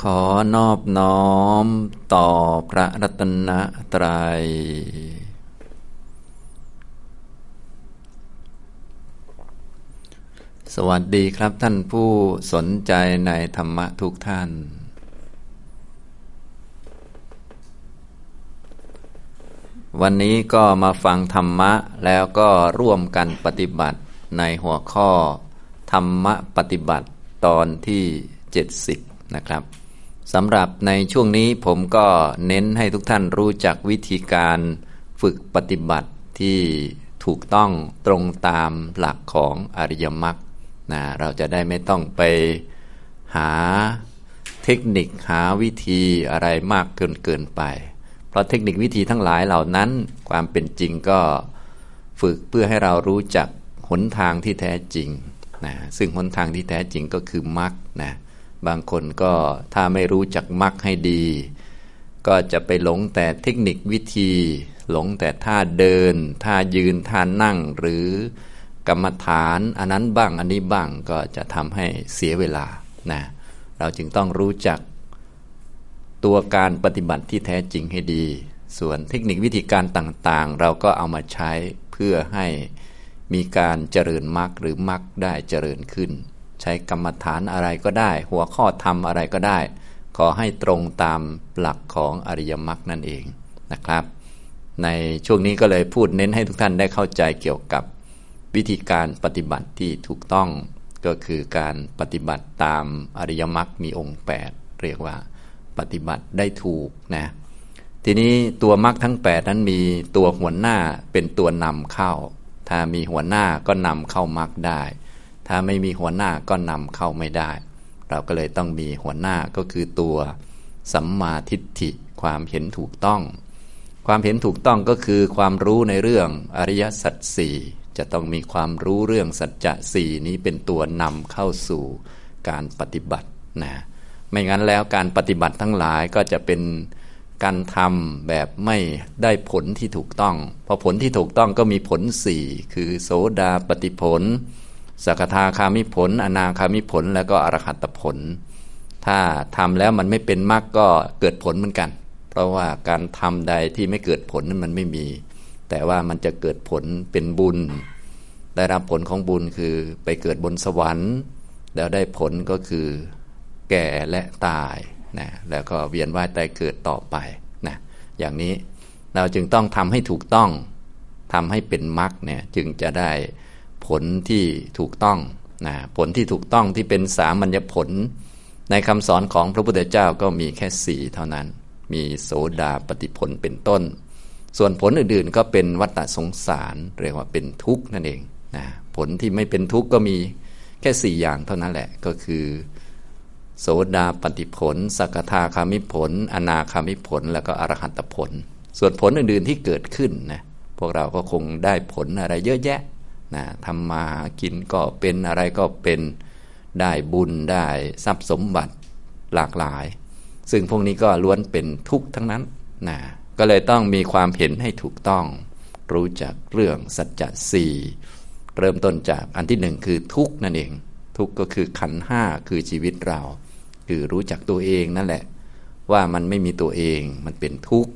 ขอนอบน้อมต่อพระรัตนตรัย สวัสดีครับท่านผู้สนใจในธรรมะทุกท่าน วันนี้ก็มาฟังธรรมะแล้วก็ร่วมกันปฏิบัติในหัวข้อ ธรรมะปฏิบัติตอนที่ 70 นะครับ สำหรับในช่วงนี้ผมก็เน้นให้ทุกท่านรู้จักวิธีการฝึกปฏิบัติที่ถูกต้องตรงตามหลักของอริยมรรคนะเราจะได้ไม่ต้องไปหาเทคนิคหาวิธีอะไรมากเกินเกินไป เพราะเทคนิควิธีทั้งหลายเหล่านั้น ความเป็นจริงก็ฝึกเพื่อให้เรารู้จักหนทางที่แท้จริงนะซึ่งหนทางที่แท้จริงก็คือมรรคนะ บางคนก็ถ้าไม่รู้จักมักให้ดี ก็จะไปหลงแต่เทคนิควิธี หลงแต่ท่าเดิน ท่ายืนท่านั่งหรือกรรมฐานอันนั้นบ้างอันนี้บ้างก็จะทำให้เสียเวลานะเราจึงต้องรู้จักตัวการปฏิบัติที่แท้จริงให้ดี ส่วนเทคนิควิธีการต่างๆ เราก็เอามาใช้เพื่อให้มีการเจริญมรรคหรือมรรคได้เจริญขึ้น ช้กรรมฐานอะไรก็ได้ หัวข้อธรรมอะไรก็ได้ ขอให้ตรงตามหลักของอริยมรรคนั่นเองนะครับ ในช่วงนี้ก็เลยพูดเน้นให้ทุกท่านได้เข้าใจเกี่ยวกับวิธีการปฏิบัติที่ถูกต้องก็คือการปฏิบัติตามอริยมรรคมีองค์ 8 เรียกว่า ปฏิบัติได้ถูกนะทีนี้ตัวมรรคทั้ง 8 นั้นมีตัวหัวหน้าเป็นตัวนำเข้า ถ้ามีหัวหน้าก็นำเข้ามรรคได้ ถ้าไม่มีหัวหน้าก็นำเข้าไม่ได้ เราก็เลยต้องมีหัวหน้าก็คือตัวสัมมาทิฏฐิความเห็นถูกต้อง ความเห็นถูกต้องก็คือความรู้ในเรื่องอริยสัจสี่จะต้องมีความรู้เรื่องสัจจะสี่นี้เป็นตัวนำเข้าสู่การปฏิบัตินะไม่งั้นแล้วการปฏิบัติทั้งหลายก็จะเป็นการทำแบบไม่ได้ผลที่ถูกต้องเพราะผลที่ถูกต้องก็มีผลสี่คือโสดาปฏิผล สกทาคามิผล อนาคามิผลแล้วก็อรหัตผล ถ้าทำแล้วมันไม่เป็นมรรคก็เกิดผลเหมือนกัน เพราะว่าการทำใดที่ไม่เกิดผลนั้นมันไม่มี แต่ว่ามันจะเกิดผลเป็นบุญ ได้รับผลของบุญคือไปเกิดบนสวรรค์ แล้วได้ผลก็คือแก่และตายนะแล้วก็เวียนว่ายตายเกิดต่อไปนะอย่างนี้เราจึงต้องทำให้ถูกต้องทำให้เป็นมรรคเนี่ยจึงจะได้ ผลที่ถูกต้องนะผลที่ถูกต้องที่เป็นสามัญญผล ในคำสอนของพระพุทธเจ้าก็มีแค่สี่เท่านั้น มีโสดาปฏิผลเป็นต้น ส่วนผลอื่นๆ ก็เป็นวัฏสงสารเรียกว่าเป็นทุกข์นั่นเองนะผลที่ไม่เป็นทุกข์ก็มีแค่สี่อย่างเท่านั้นแหละก็คือโสดาปฏิผล สกทาคามิผล อนาคามิผล แล้วก็อรหัตผล ส่วนผลอื่นๆที่เกิดขึ้นนะพวกเราก็คงได้ผลอะไรเยอะแยะ นะทำมากินก็เป็นอะไรก็เป็นได้บุญได้ทรัพย์สมบัติหลากหลาย ซึ่งพวกนี้ก็ล้วนเป็นทุกข์ทั้งนั้นนะก็เลยต้องมีความเห็นให้ถูกต้อง รู้จักเรื่องสัจจะสี่เริ่มต้นจากอันที่หนึ่งคือทุกข์นั่นเอง ทุกข์ก็คือขันห้าคือชีวิตเรา คือรู้จักตัวเองนั่นแหละ ว่ามันไม่มีตัวเองมันเป็นทุกข์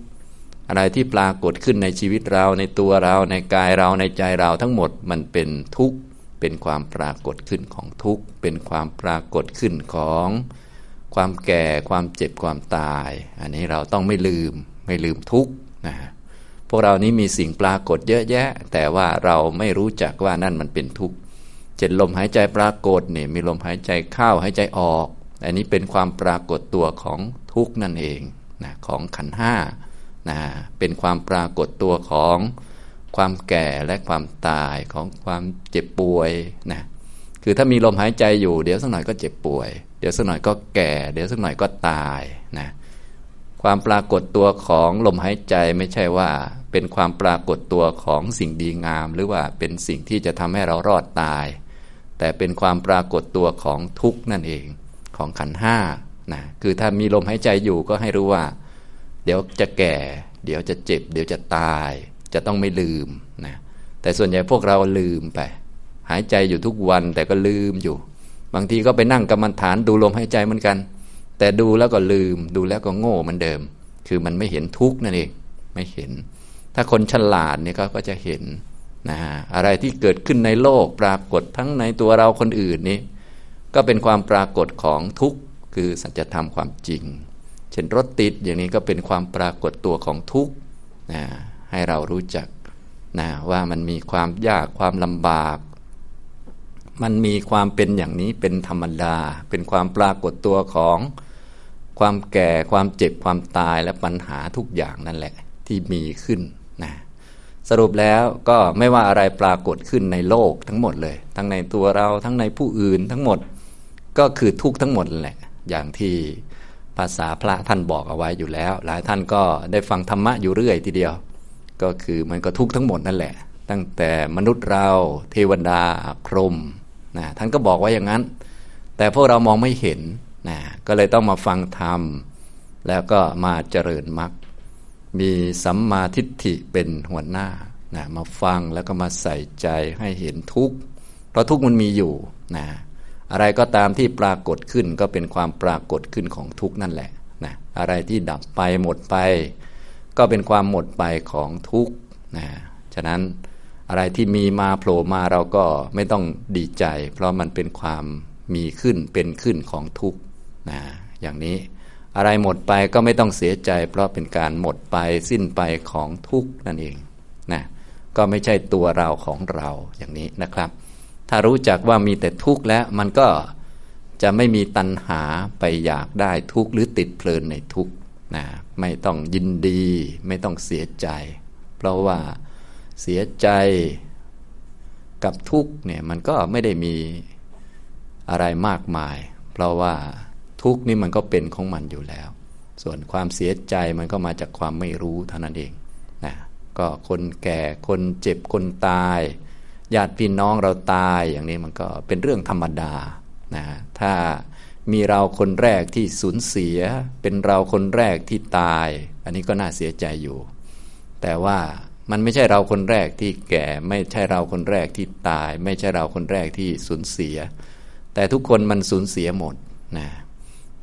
อะไรที่ปรากฏขึ้นในชีวิตเราในตัวเราในกายเราในใจเราทั้งหมดมันเป็นทุกข์เป็นความปรากฏขึ้นของทุกข์เป็นความปรากฏขึ้นของ ความแก่ความเจ็บความตาย อันนี้เราต้องไม่ลืมไม่ลืมทุกข์นะพวกเรานี้มีสิ่งปรากฏเยอะแยะ แต่ว่าเราไม่รู้จักว่านั่นมันเป็นทุกข์เจ็ดลมหายใจปรากฏเนี่ยมีลมหายใจเข้าหายใจออก อันนี้เป็นความปรากฏตัวของทุกข์นั่นเองนะของขันห้า นะเป็นความปรากฏตัวของความแก่และความตายของความเจ็บป่วยนะคือถ้ามีลมหายใจอยู่ เดี๋ยวสักหน่อยก็เจ็บป่วย เดี๋ยวสักหน่อยก็แก่ เดี๋ยวสักหน่อยก็ตายนะความปรากฏตัวของลมหายใจไม่ใช่ว่า เป็นความปรากฏตัวของสิ่งดีงาม หรือว่าเป็นสิ่งที่จะทำให้เรารอดตาย แต่เป็นความปรากฏตัวของทุกข์นั่นเอง ของขันห้านะคือถ้ามีลมหายใจอยู่ก็ให้รู้ว่า เดี๋ยวจะแก่ เดี๋ยวจะเจ็บ เดี๋ยวจะตาย จะต้องไม่ลืมนะแต่ส่วนใหญ่พวกเราลืมไป หายใจอยู่ทุกวันแต่ก็ลืมอยู่ บางทีก็ไปนั่งกรรมฐานดูลมหายใจเหมือนกัน แต่ดูแล้วก็ลืม ดูแล้วก็โง่เหมือนเดิม คือมันไม่เห็นทุกข์นั่นเองไม่เห็น ถ้าคนฉลาดเนี่ยก็จะเห็นนะอะไรที่เกิดขึ้นในโลกปรากฏทั้งในตัวเราคนอื่นนี้ ก็เป็นความปรากฏของทุกข์คือสัจธรรมความจริง เช่นรถติดอย่างนี้ก็เป็นความปรากฏตัวของทุกข์นะให้เรารู้จักนะว่ามันมีความยากความลำบาก มันมีความเป็นอย่างนี้เป็นธรรมดา เป็นความปรากฏตัวของความแก่ความเจ็บความตายและปัญหาทุกอย่างนั่นแหละที่มีขึ้นนะสรุปแล้วก็ไม่ว่าอะไรปรากฏขึ้นในโลกทั้งหมดเลย ทั้งในตัวเราทั้งในผู้อื่นทั้งหมดก็คือทุกทั้งหมดแหละ อย่างที่ ภาษาพระท่านบอกเอาไว้อยู่แล้ว หลายท่านก็ได้ฟังธรรมะอยู่เรื่อยทีเดียว ก็คือมันก็ทุกทั้งหมดนั่นแหละ ตั้งแต่มนุษย์เราเทวดาพรหมนะท่านก็บอกไว้อย่างนั้น แต่พวกเรามองไม่เห็นนะก็เลยต้องมาฟังธรรม แล้วก็มาเจริญมรรคมีสัมมาทิฏฐิเป็นหัวหน้านะมาฟังแล้วก็มาใส่ใจให้เห็นทุกข์เพราะทุกข์มันมีอยู่นะ อะไรก็ตามที่ปรากฏขึ้นก็เป็นความปรากฏขึ้นของทุกข์นั่นแหละนะอะไรที่ดับไปหมดไป ก็เป็นความหมดไปของทุกข์นะฉะนั้นอะไรที่มีมาโผล่มาเราก็ไม่ต้องดีใจ เพราะมันเป็นความมีขึ้นเป็นขึ้นของทุกข์นะอย่างนี้อะไรหมดไปก็ไม่ต้องเสียใจ เพราะเป็นการหมดไปสิ้นไปของทุกข์นั่นเองนะก็ไม่ใช่ตัวเราของเราอย่างนี้นะครับ ถ้ารู้จักว่ามีแต่ทุกข์แล้วมันก็จะไม่มีตัณหาไปอยากได้ทุกข์หรือติดเพลินในทุกข์นะไม่ต้องยินดี ไม่ต้องเสียใจ เพราะว่าเสียใจกับทุกข์เนี่ยมันก็ไม่ได้มีอะไรมากมาย เพราะว่าทุกข์นี่มันก็เป็นของมันอยู่แล้ว ส่วนความเสียใจมันก็มาจากความไม่รู้เท่านั้นเองนะก็คนแก่คนเจ็บคนตาย ญาติพี่น้องเราตายอย่างนี้มันก็เป็นเรื่องธรรมดานะถ้ามีเราคนแรกที่สูญเสีย เป็นเราคนแรกที่ตาย อันนี้ก็น่าเสียใจอยู่ แต่ว่ามันไม่ใช่เราคนแรกที่แก่ ไม่ใช่เราคนแรกที่ตาย ไม่ใช่เราคนแรกที่สูญเสีย แต่ทุกคนมันสูญเสียหมดนะ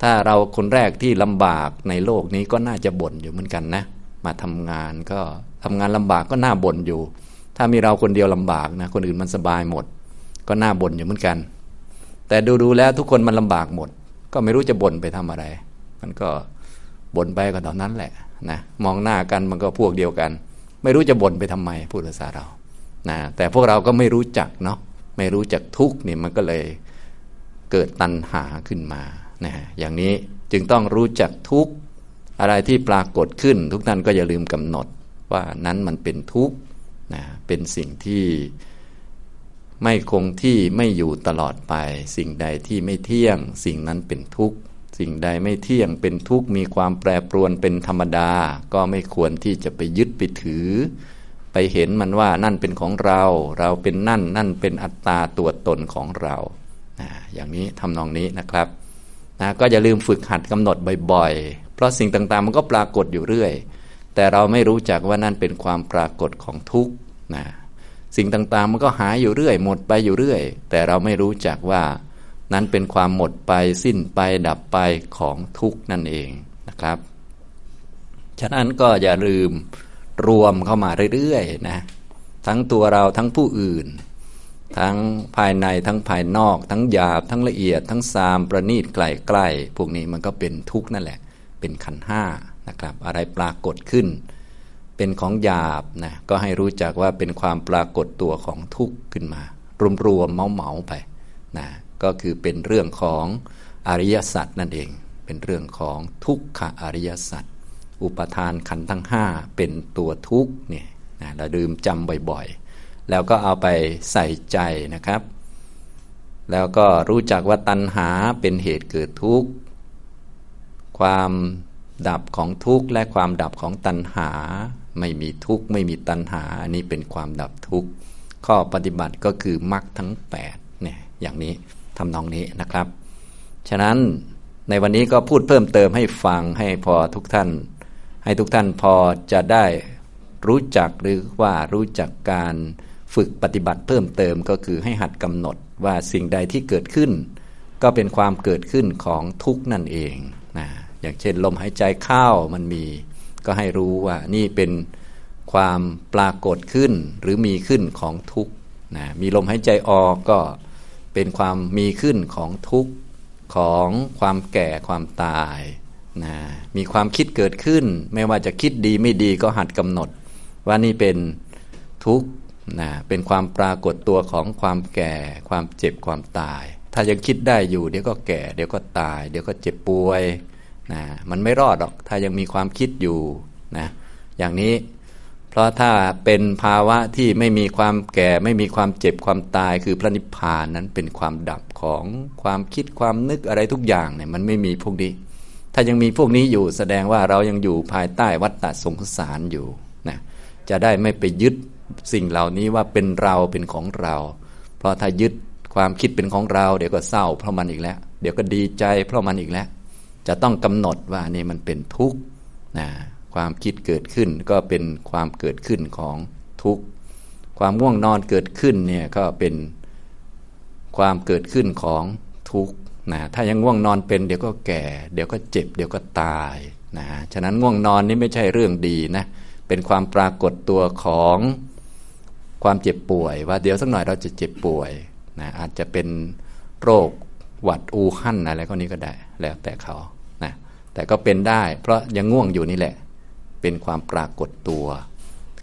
ถ้าเราคนแรกที่ลำบากในโลกนี้ก็น่าจะบ่นอยู่เหมือนกันนะ มาทำงานก็ทำงานลำบากก็น่าบ่นอยู่ ถ้ามีเราคนเดียวลำบากนะคนอื่นมันสบายหมด ก็น่าบ่นอยู่เหมือนกัน แต่ดูดูแล้วทุกคนมันลำบากหมด ก็ไม่รู้จะบ่นไปทำอะไร มันก็บ่นไปก็ตอนนั้นแหละนะมองหน้ากันมันก็พวกเดียวกัน ไม่รู้จะบ่นไปทำไมพูดภาษาเรานะแต่พวกเราก็ไม่รู้จักเนาะไม่รู้จักทุกเนี่ยมันก็เลยเกิดตัณหาขึ้นมานะอย่างนี้จึงต้องรู้จักทุกอะไรที่ปรากฏขึ้น ทุกท่านก็อย่าลืมกำหนดว่านั้นมันเป็นทุกข์ นะเป็นสิ่งที่ไม่คงที่ไม่อยู่ตลอดไป สิ่งใดที่ไม่เที่ยง สิ่งนั้นเป็นทุกข์ สิ่งใดไม่เที่ยงเป็นทุกข์ มีความแปรปรวนเป็นธรรมดา ก็ไม่ควรที่จะไปยึดไปถือ ไปเห็นมันว่านั่นเป็นของเรา เราเป็นนั่น นั่นเป็นอัตตาตัวตนของเรานะอย่างนี้ทำนองนี้นะครับนะก็อย่าลืมฝึกหัดกำหนดบ่อยๆ เพราะสิ่งต่างๆ มันก็ปรากฏอยู่เรื่อย แต่เราไม่รู้จักว่านั่นเป็นความปรากฏของทุกข์นะสิ่งต่างๆ มันก็หายอยู่เรื่อย หมดไปอยู่เรื่อย แต่เราไม่รู้จักว่านั้นเป็นความหมดไปสิ้นไปดับไปของทุกข์นั่นเองนะครับ ฉะนั้นก็อย่าลืมรวมเข้ามาเรื่อยๆนะทั้งตัวเราทั้งผู้อื่น ทั้งภายในทั้งภายนอก ทั้งหยาบทั้งละเอียด ทั้งซามประณีตไกลใกลพวกนี้มันก็เป็นทุกข์นั่นแหละ เป็นขันห้า นะครับ อะไรปรากฏขึ้น เป็นของหยาบนะก็ให้รู้จักว่าเป็นความปรากฏตัวของทุกข์ขึ้นมา รวมๆเมาๆไปนะก็คือเป็นเรื่องของอริยสัจนั่นเอง เป็นเรื่องของทุกขอริยสัจอุปทานขันทั้งห้าเป็นตัวทุกข์เนี่ยนะเราดื่มจำบ่อยๆ แล้วก็เอาไปใส่ใจนะครับ แล้วก็รู้จักว่าตัณหาเป็นเหตุเกิดทุกข์ ความ ดับของทุกข์และความดับของตัณหา ไม่มีทุกข์ไม่มีตัณหา อันนี้เป็นความดับทุกข์ข้อปฏิบัติก็คือมรรคทั้ง8เนี่ยอย่างนี้ทำนองนี้นะครับ ฉะนั้นในวันนี้ก็พูดเพิ่มเติมให้ฟังให้พอทุกท่าน ให้ทุกท่านพอจะได้รู้จักหรือว่ารู้จักการฝึกปฏิบัติเพิ่มเติมก็คือให้หัดกำหนดว่าสิ่งใดที่เกิดขึ้น ก็เป็นความเกิดขึ้นของทุกนั่นเองนะ อย่างเช่น ลมหายใจเข้ามันมี ก็ให้รู้ว่านี่เป็นความปรากฏขึ้นหรือมีขึ้นของทุกข์นะมีลมหายใจออกก็เป็นความมีขึ้นของทุกข์ของความแก่ความตายนะมีความคิดเกิดขึ้น ไม่ว่าจะคิดดีไม่ดีก็หัดกำหนด ว่านี่เป็นทุกข์นะเป็นความปรากฏตัวของความแก่ ความเจ็บความตาย ถ้ายังคิดได้อยู่เดี๋ยวก็แก่ เดี๋ยวก็ตาย เดี๋ยวก็เจ็บป่วย นะมันไม่รอดหรอกถ้ายังมีความคิดอยู่นะอย่างนี้ เพราะถ้าเป็นภาวะที่ไม่มีความแก่ไม่มีความเจ็บความตายคือพระนิพพานนั้นเป็นความดับของความคิดความนึกอะไรทุกอย่างเนี่ยมันไม่มีพวกนี้ ถ้ายังมีพวกนี้อยู่แสดงว่าเรายังอยู่ภายใต้วัฏฏะสงสารอยู่นะจะได้ไม่ไปยึดสิ่งเหล่านี้ว่าเป็นเราเป็นของเรา เพราะถ้ายึดความคิดเป็นของเรา เดี๋ยวก็เศร้าเพราะมันอีกแล้ว เดี๋ยวก็ดีใจเพราะมันอีกแล้ว จะต้องกำหนดว่านี่มันเป็นทุกข์นะความคิดเกิดขึ้นก็เป็นความเกิดขึ้นของทุกข์ ความง่วงนอนเกิดขึ้นเนี่ยก็เป็นความเกิดขึ้นของทุกข์นะถ้ายังง่วงนอนเป็นเดี๋ยวก็แก่ เดี๋ยวก็เจ็บ เดี๋ยวก็ตายนะฉะนั้นง่วงนอนนี่ไม่ใช่เรื่องดีนะเป็นความปรากฏตัวของความเจ็บป่วย ว่าเดี๋ยวสักหน่อยเราจะเจ็บป่วยนะอาจจะเป็นโรคหวัดอูหั่นอะไรก็นี้ก็ได้ แล้วแต่เขา แต่ก็เป็นได้ เพราะยังง่วงอยู่นี่แหละ เป็นความปรากฏตัว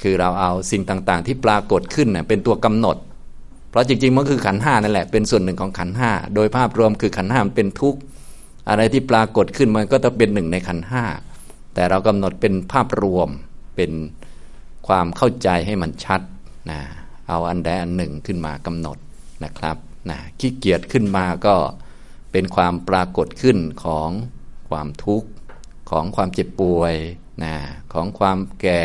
คือเราเอาสิ่งต่างๆ ที่ปรากฏขึ้นเน่ยเป็นตัวกำหนด เพราะจริงๆมันคือขันห้านั่นแหละเป็นส่วนหนึ่งของขันห้าโดยภาพรวมคือขันห้ามันเป็นทุกข์อะไรที่ปรากฏขึ้นมันก็ต้องเป็นหนึ่งในขันห้าแต่เรากำหนดเป็นภาพรวมเป็นความเข้าใจให้มันชัดนะเอาอันใดอันหนึ่งขึ้นมากำหนดนะครับนะขี้เกียจขึ้นมาก็เป็นความปรากฏขึ้นของ ความทุกข์ของความเจ็บป่วยนะของความแก่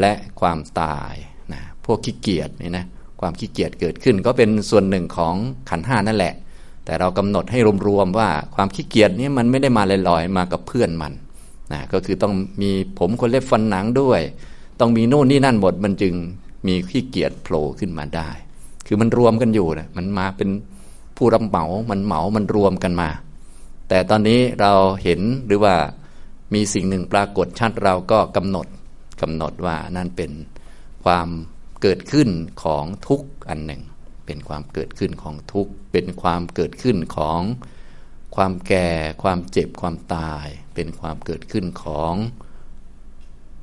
และความตายนะพวกขี้เกียจนี่นะความขี้เกียจเกิดขึ้นก็เป็นส่วนหนึ่งของขันห้านั่นแหละ แต่เรากำหนดให้รวมๆว่าความขี้เกียจนี่มันไม่ได้มาลอยๆมากับเพื่อนมันนะก็คือต้องมีผมคนเล็บฟันหนังด้วย ต้องมีโน่นนี่นั่นหมดมันจึงมีขี้เกียจโผล่ขึ้นมาได้ คือมันรวมกันอยู่นะมันมาเป็นผู้รับเหมา มันเหมา มันรวมกันมา แต่ตอนนี้เราเห็นหรือว่ามีสิ่งหนึ่งปรากฏชัดเราก็กำหนดกำหนดว่านั่นเป็นความเกิดขึ้นของทุกอันหนึ่ง เป็นความเกิดขึ้นของทุกเป็นความเกิดขึ้นของความแก่ ความเจ็บความตาย เป็นความเกิดขึ้นของ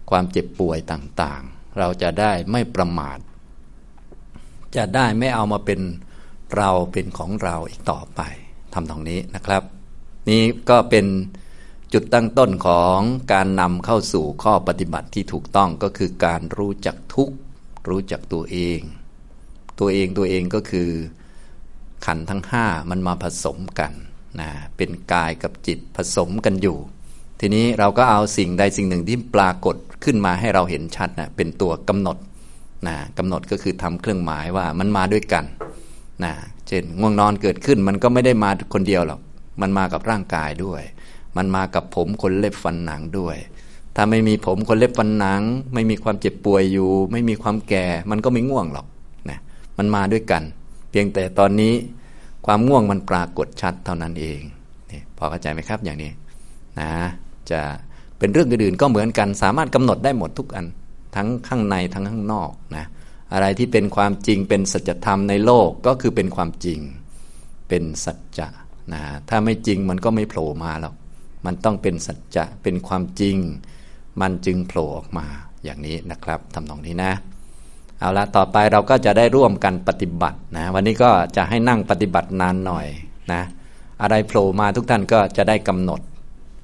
ความเจ็บป่วยต่างๆ เราจะได้ไม่ประมาท จะได้ไม่เอามาเป็นเราเป็นของเราอีกต่อไปทำตรงนี้นะครับ นี่ก็เป็นจุดตั้งต้นของการนำเข้าสู่ข้อปฏิบัติที่ถูกต้องก็คือการรู้จักทุกรู้จักตัวเอง ตัวเองตัวเองก็คือขันทั้งห้ามันมาผสมกันนะเป็นกายกับจิตผสมกันอยู่ ทีนี้เราก็เอาสิ่งใดสิ่งหนึ่งที่ปรากฏขึ้นมาให้เราเห็นชัดนะเป็นตัวกำหนดนะกำหนดก็คือทำเครื่องหมายว่ามันมาด้วยกันนะเช่นง่วงนอนเกิดขึ้นมันก็ไม่ได้มาคนเดียวหรอก มันมากับร่างกายด้วย มันมากับผมขนเล็บฟันหนังด้วย ถ้าไม่มีผมขนเล็บฟันหนัง ไม่มีความเจ็บป่วยอยู่ ไม่มีความแก่ มันก็ไม่ง่วงหรอกนะมันมาด้วยกัน เพียงแต่ตอนนี้ความง่วงมันปรากฏชัดเท่านั้นเองนี่พอเข้าใจไหมครับอย่างนี้นะจะเป็นเรื่องอื่นๆก็เหมือนกัน สามารถกำหนดได้หมดทุกอัน ทั้งข้างในทั้งข้างนอกนะอะไรที่เป็นความจริงเป็นสัจธรรมในโลกก็คือเป็นความจริง เป็นสัจจะ นะถ้าไม่จริงมันก็ไม่โผล่มาหรอกมันต้องเป็นสัจจะเป็นความจริง มันจึงโผล่ออกมาอย่างนี้นะครับทำตรงนี้นะ เอาละต่อไปเราก็จะได้ร่วมกันปฏิบัตินะ วันนี้ก็จะให้นั่งปฏิบัตินานหน่อยนะ อะไรโผล่มาทุกท่านก็จะได้กำหนด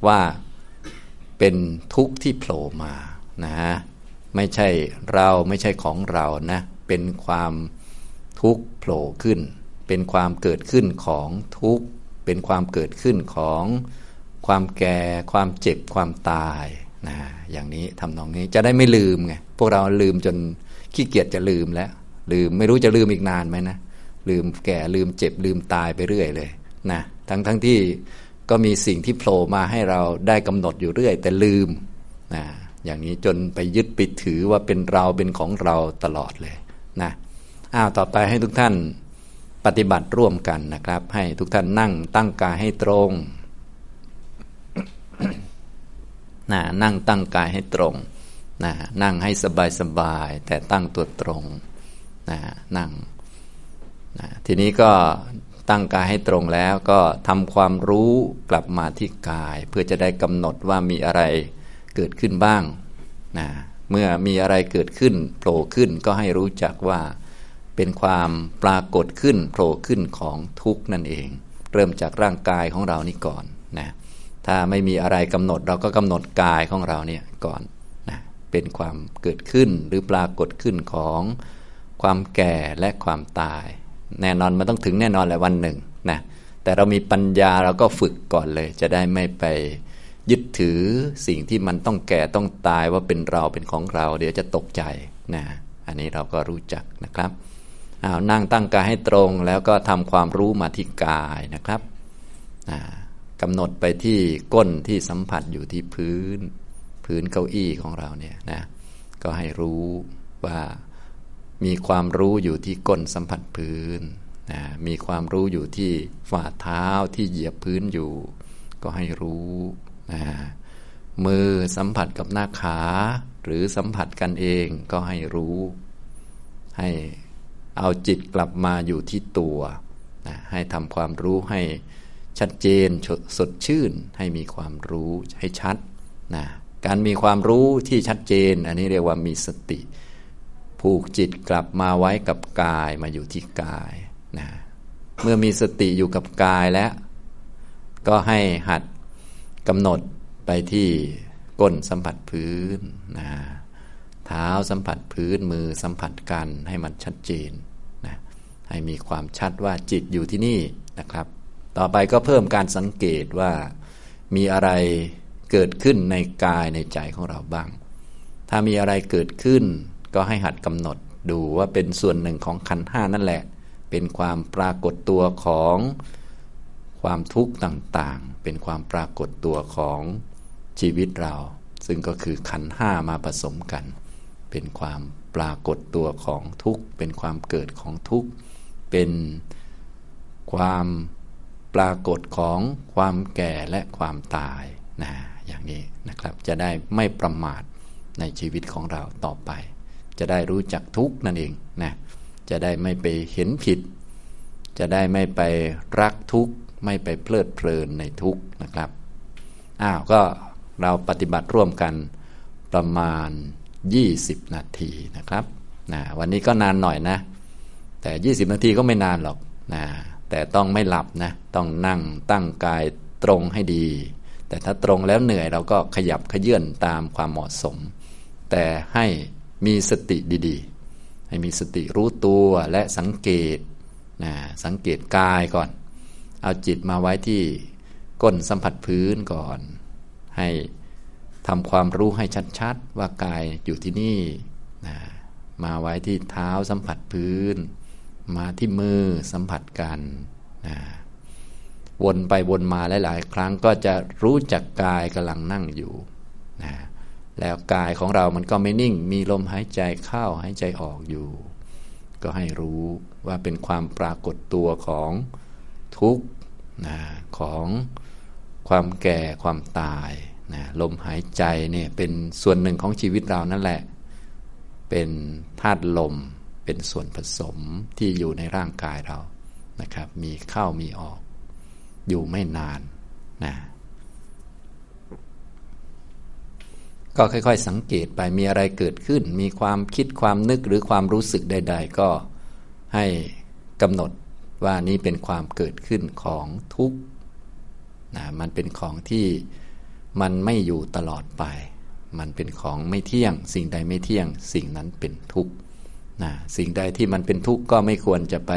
ว่าเป็นทุกข์ที่โผล่มานะไม่ใช่เราไม่ใช่ของเรานะ เป็นความทุกข์โผล่ขึ้น เป็นความเกิดขึ้นของทุกข์ เป็นความเกิดขึ้นของความแก่ ความเจ็บความตายนะอย่างนี้ทำนองนี้จะได้ไม่ลืมไงพวกเราลืมจนขี้เกียจจะลืมแล้ว ลืมไม่รู้จะลืมอีกนานไหมนะลืมแก่ลืมเจ็บลืมตายไปเรื่อยเลยนะทั้งทั้งที่ก็มีสิ่งที่โผล่มาให้เราได้กำหนดอยู่เรื่อย แต่ลืมนะอย่างนี้จนไปยึดไปถือว่าเป็นเราเป็นของเราตลอดเลยนะอ้าวต่อไปให้ทุกท่าน ปฏิบัติร่วมกันนะครับ ให้ทุกท่านนั่งตั้งกายให้ตรงนะนั่งตั้งกายให้ตรงนะนั่งให้สบายสบายแต่ตั้งตัวตรงนะนั่งนะทีนี้ก็ตั้งกายให้ตรงแล้วก็ทำความรู้กลับมาที่กาย เพื่อจะได้กำหนดว่ามีอะไรเกิดขึ้นบ้างนะเมื่อมีอะไรเกิดขึ้นโผล่ขึ้นก็ให้รู้จักว่า เป็นความปรากฏขึ้นโผล่ขึ้นของทุกข์นั่นเอง เริ่มจากร่างกายของเรานี่ก่อนนะถ้าไม่มีอะไรกำหนดเราก็กำหนดกายของเราเนี่ยก่อนนะเป็นความเกิดขึ้นหรือปรากฏขึ้นของความแก่และความตาย แน่นอนมันต้องถึงแน่นอนแหละวันหนึ่งนะแต่เรามีปัญญาเราก็ฝึกก่อนเลย จะได้ไม่ไปยึดถือสิ่งที่มันต้องแก่ต้องตายว่าเป็นเราเป็นของเรา เดี๋ยวจะตกใจนะอันนี้เราก็รู้จักนะครับ อานั่งตั้งกายให้ตรงแล้วก็ทำความรู้มาที่กายนะครับกำหนดไปที่ก้นที่สัมผัสอยู่ที่พื้น พื้นเก้าอี้ของเราเนี่ยนะก็ให้รู้ว่ามีความรู้อยู่ที่ก้นสัมผัสพื้นนะมีความรู้อยู่ที่ฝ่าเท้าที่เหยียบพื้นอยู่ ก็ให้รู้นะมือสัมผัสกับหน้าขา หรือสัมผัสกันเองก็ให้รู้ ให้ เอาจิตกลับมาอยู่ที่ตัวนะให้ทำความรู้ให้ชัดเจนสดชื่น ให้มีความรู้ให้ชัดนะการมีความรู้ที่ชัดเจน อันนี้เรียกว่ามีสติ ผูกจิตกลับมาไว้กับกายมาอยู่ที่กายนะเมื่อมีสติอยู่กับกายแล้ว ก็ให้หัดกำหนดไปที่ก้นสัมผัสพื้นนะ เท้าสัมผัสพื้นมือสัมผัสกันให้มันชัดเจนนะให้มีความชัดว่าจิตอยู่ที่นี่นะครับ ต่อไปก็เพิ่มการสังเกตว่ามีอะไรเกิดขึ้นในกายในใจของเราบ้าง ถ้ามีอะไรเกิดขึ้น ก็ให้หัดกำหนดดูว่าเป็นส่วนหนึ่งของขันห้านั่นแหละ เป็นความปรากฏตัวของความทุกข์ต่างๆ เป็นความปรากฏตัวของชีวิตเรา ซึ่งก็คือขันห้ามาผสมกัน เป็นความปรากฏตัวของทุกข์ เป็นความเกิดของทุกข์ เป็นความปรากฏของความแก่และความตายนะอย่างนี้นะครับ จะได้ไม่ประมาทในชีวิตของเราต่อไป จะได้รู้จักทุกข์นั่นเองนะจะได้ไม่ไปเห็นผิด จะได้ไม่ไปรักทุกข์ ไม่ไปเพลิดเพลินในทุกนะครับอ้าวก็เราปฏิบัติร่วมกันประมาณ 20 นาทีนะครับนะวันนี้ก็นานหน่อยนะ แต่ 20 นาทีก็ไม่นานหรอกนะแต่ต้องไม่หลับนะ ต้องนั่งตั้งกายตรงให้ดี แต่ถ้าตรงแล้วเหนื่อยเราก็ขยับขยื่นตามความเหมาะสม แต่ให้มีสติดีๆ ให้มีสติรู้ตัวและสังเกตนะสังเกตกายก่อน เอาจิตมาไว้ที่ก้นสัมผัสพื้นก่อน ให้ ทำความรู้ให้ชัดๆ ว่ากายอยู่ที่นี่นะมาไว้ที่เท้าสัมผัสพื้น มาที่มือสัมผัสกันนะวนไปวนมาหลายๆ ครั้งก็จะรู้จักกายกำลังนั่งอยู่นะแล้วกายของเรามันก็ไม่นิ่ง มีลมหายใจเข้าหายใจออกอยู่ ก็ให้รู้ว่าเป็นความปรากฏตัวของทุกข์นะของความแก่ความตาย นะลมหายใจเนี่ยเป็นส่วนหนึ่งของชีวิตเรานั่นแหละ เป็นธาตุลมเป็นส่วนผสมที่อยู่ในร่างกายเรานะครับ มีเข้ามีออก อยู่ไม่นานนะก็ค่อยๆ สังเกตไปมีอะไรเกิดขึ้น มีความคิดความนึกหรือความรู้สึกใด ๆ ก็ให้กำหนดว่านี้เป็นความเกิดขึ้นของทุกข์นะมันเป็นของที่ มันไม่อยู่ตลอดไป มันเป็นของไม่เที่ยง สิ่งใดไม่เที่ยง สิ่งนั้นเป็นทุกข์นะสิ่งใดที่มันเป็นทุกข์ก็ไม่ควรจะไป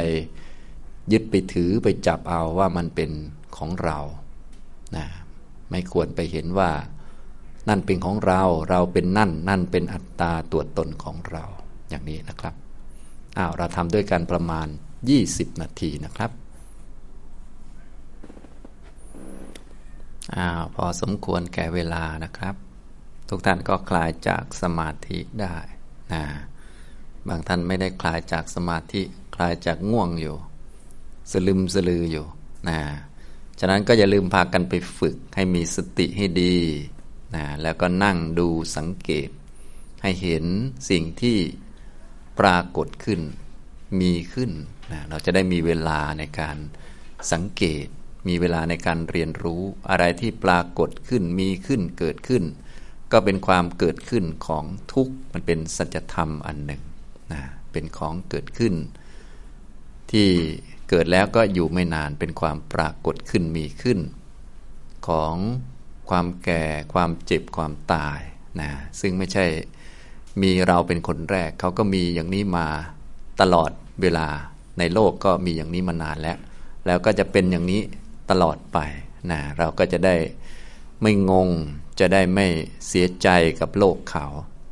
ยึดไปถือไปจับเอาว่ามันเป็นของเรานะไม่ควรไปเห็นว่า นั่นเป็นของเรา เราเป็นนั่น นั่นเป็นอัตตาตัวตนของเรา อย่างนี้นะครับ อ้าว เราทำด้วยกันประมาณ 20 นาทีนะครับ อ้าวพอสมควรแก่เวลานะครับ ทุกท่านก็คลายจากสมาธิได้นะบางท่านไม่ได้คลายจากสมาธิคลายจากง่วงอยู่ สลึมสลืออยู่นะฉะนั้นก็อย่าลืมพากันไปฝึกให้มีสติให้ดีนะแล้วก็นั่งดูสังเกต ให้เห็นสิ่งที่ปรากฏขึ้นมีขึ้นนะเราจะได้มีเวลาในการสังเกต มีเวลาในการเรียนรู้อะไรที่ปรากฏขึ้นมีขึ้นเกิดขึ้น ก็เป็นความเกิดขึ้นของทุกข์มันเป็นสัจธรรมอันหนึ่งนะเป็นของเกิดขึ้น ที่เกิดแล้วก็อยู่ไม่นานเป็นความปรากฏขึ้นมีขึ้น ของความแก่ความเจ็บความตายนะซึ่งไม่ใช่มีเราเป็นคนแรก เขาก็มีอย่างนี้มาตลอดเวลาในโลกก็มีอย่างนี้มานานแล้ว แล้วก็จะเป็นอย่างนี้ ตลอดไปนะเราก็จะได้ไม่งงจะได้ไม่เสียใจกับโลกเขา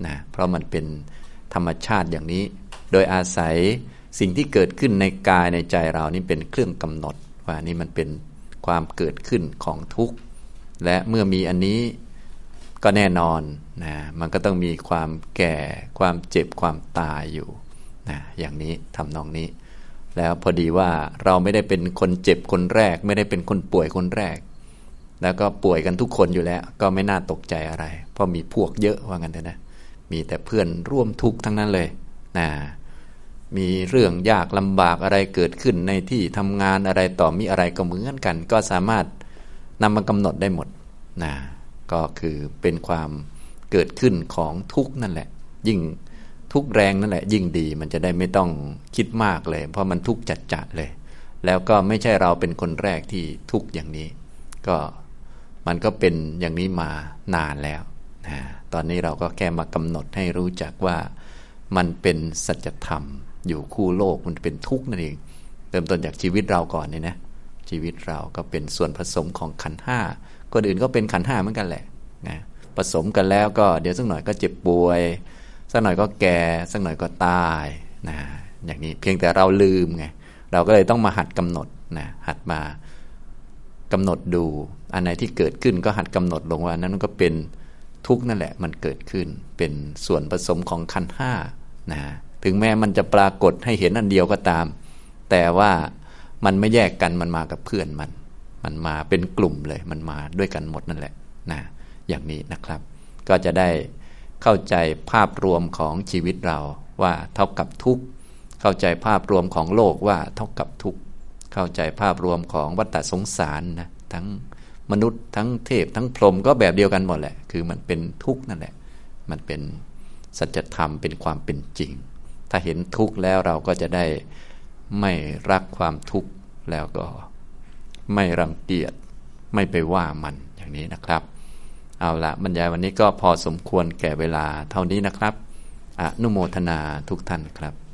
นะเพราะมันเป็นธรรมชาติอย่างนี้ โดยอาศัยสิ่งที่เกิดขึ้นในกายในใจเรานี่เป็นเครื่องกำหนด ว่านี่มันเป็นความเกิดขึ้นของทุกข์ และเมื่อมีอันนี้ก็แน่นอนนะมันก็ต้องมีความแก่ความเจ็บความตายอยู่นะอย่างนี้ทำนองนี้ แล้วพอดีว่าเราไม่ได้เป็นคนเจ็บคนแรก ไม่ได้เป็นคนป่วยคนแรก แล้วก็ป่วยกันทุกคนอยู่แล้ว ก็ไม่น่าตกใจอะไร เพราะมีพวกเยอะว่างั้นเถอะนะมีแต่เพื่อนร่วมทุกข์ทั้งนั้นเลยนะมีเรื่องยากลำบากอะไรเกิดขึ้นในที่ทำงานอะไรต่อมีอะไรก็เหมือนกัน ก็สามารถนำมากำหนดได้หมดนะก็คือเป็นความเกิดขึ้นของทุกนั่นแหละ ยิ่ง ทุกแรงนั่นแหละ ยิ่งดีมันจะได้ไม่ต้องคิดมากเลย เพราะมันทุกจัดจัดเลย แล้วก็ไม่ใช่เราเป็นคนแรกที่ทุกอย่างนี้ ก็มันก็เป็นอย่างนี้มานานแล้วนะตอนนี้เราก็แค่มากำหนดให้รู้จักว่ามันเป็นสัจธรรม อยู่คู่โลกมันเป็นทุกข์นั่นเองเริ่มต้นจากชีวิตเราก่อนเนี่ยนะชีวิตเราก็เป็นส่วนผสมของขันห้าคนอื่นก็เป็นขันห้าเหมือนกันแหละนะผสมกันแล้วก็เดี๋ยวสักหน่อยก็เจ็บป่วย สักหน่อยก็แก่สักหน่อยก็ตายนะอย่างนี้เพียงแต่เราลืมไงเราก็เลยต้องมาหัดกำหนดนะหัดมากำหนดดู อันไหนที่เกิดขึ้นก็หัดกำหนดลงว่านั้นก็เป็นทุกนั่นแหละมันเกิดขึ้น เป็นส่วนผสมของขันห้านะถึงแม้มันจะปรากฏให้เห็นอันเดียวก็ตาม แต่ว่ามันไม่แยกกันมันมากับเพื่อนมัน มันมาเป็นกลุ่มเลยมันมาด้วยกันหมดนั่นแหละนะอย่างนี้นะครับ ก็จะได้ เข้าใจภาพรวมของชีวิตเราว่าเท่ากับทุกข์ เข้าใจภาพรวมของโลกว่าเท่ากับทุกข์ เข้าใจภาพรวมของวัฏสงสารนะทั้งมนุษย์ทั้งเทพทั้งพรหมก็แบบเดียวกันหมดแหละ คือมันเป็นทุกข์นั่นแหละ มันเป็นสัจธรรมเป็นความเป็นจริง ถ้าเห็นทุกข์แล้วเราก็จะได้ไม่รักความทุกข์แล้วก็ ไม่รังเกียจไม่ไปว่ามันอย่างนี้นะครับ เอาละบรรยายวันนี้ก็พอสมควรแก่เวลาเท่านี้นะครับ อนุโมทนาทุกท่านครับ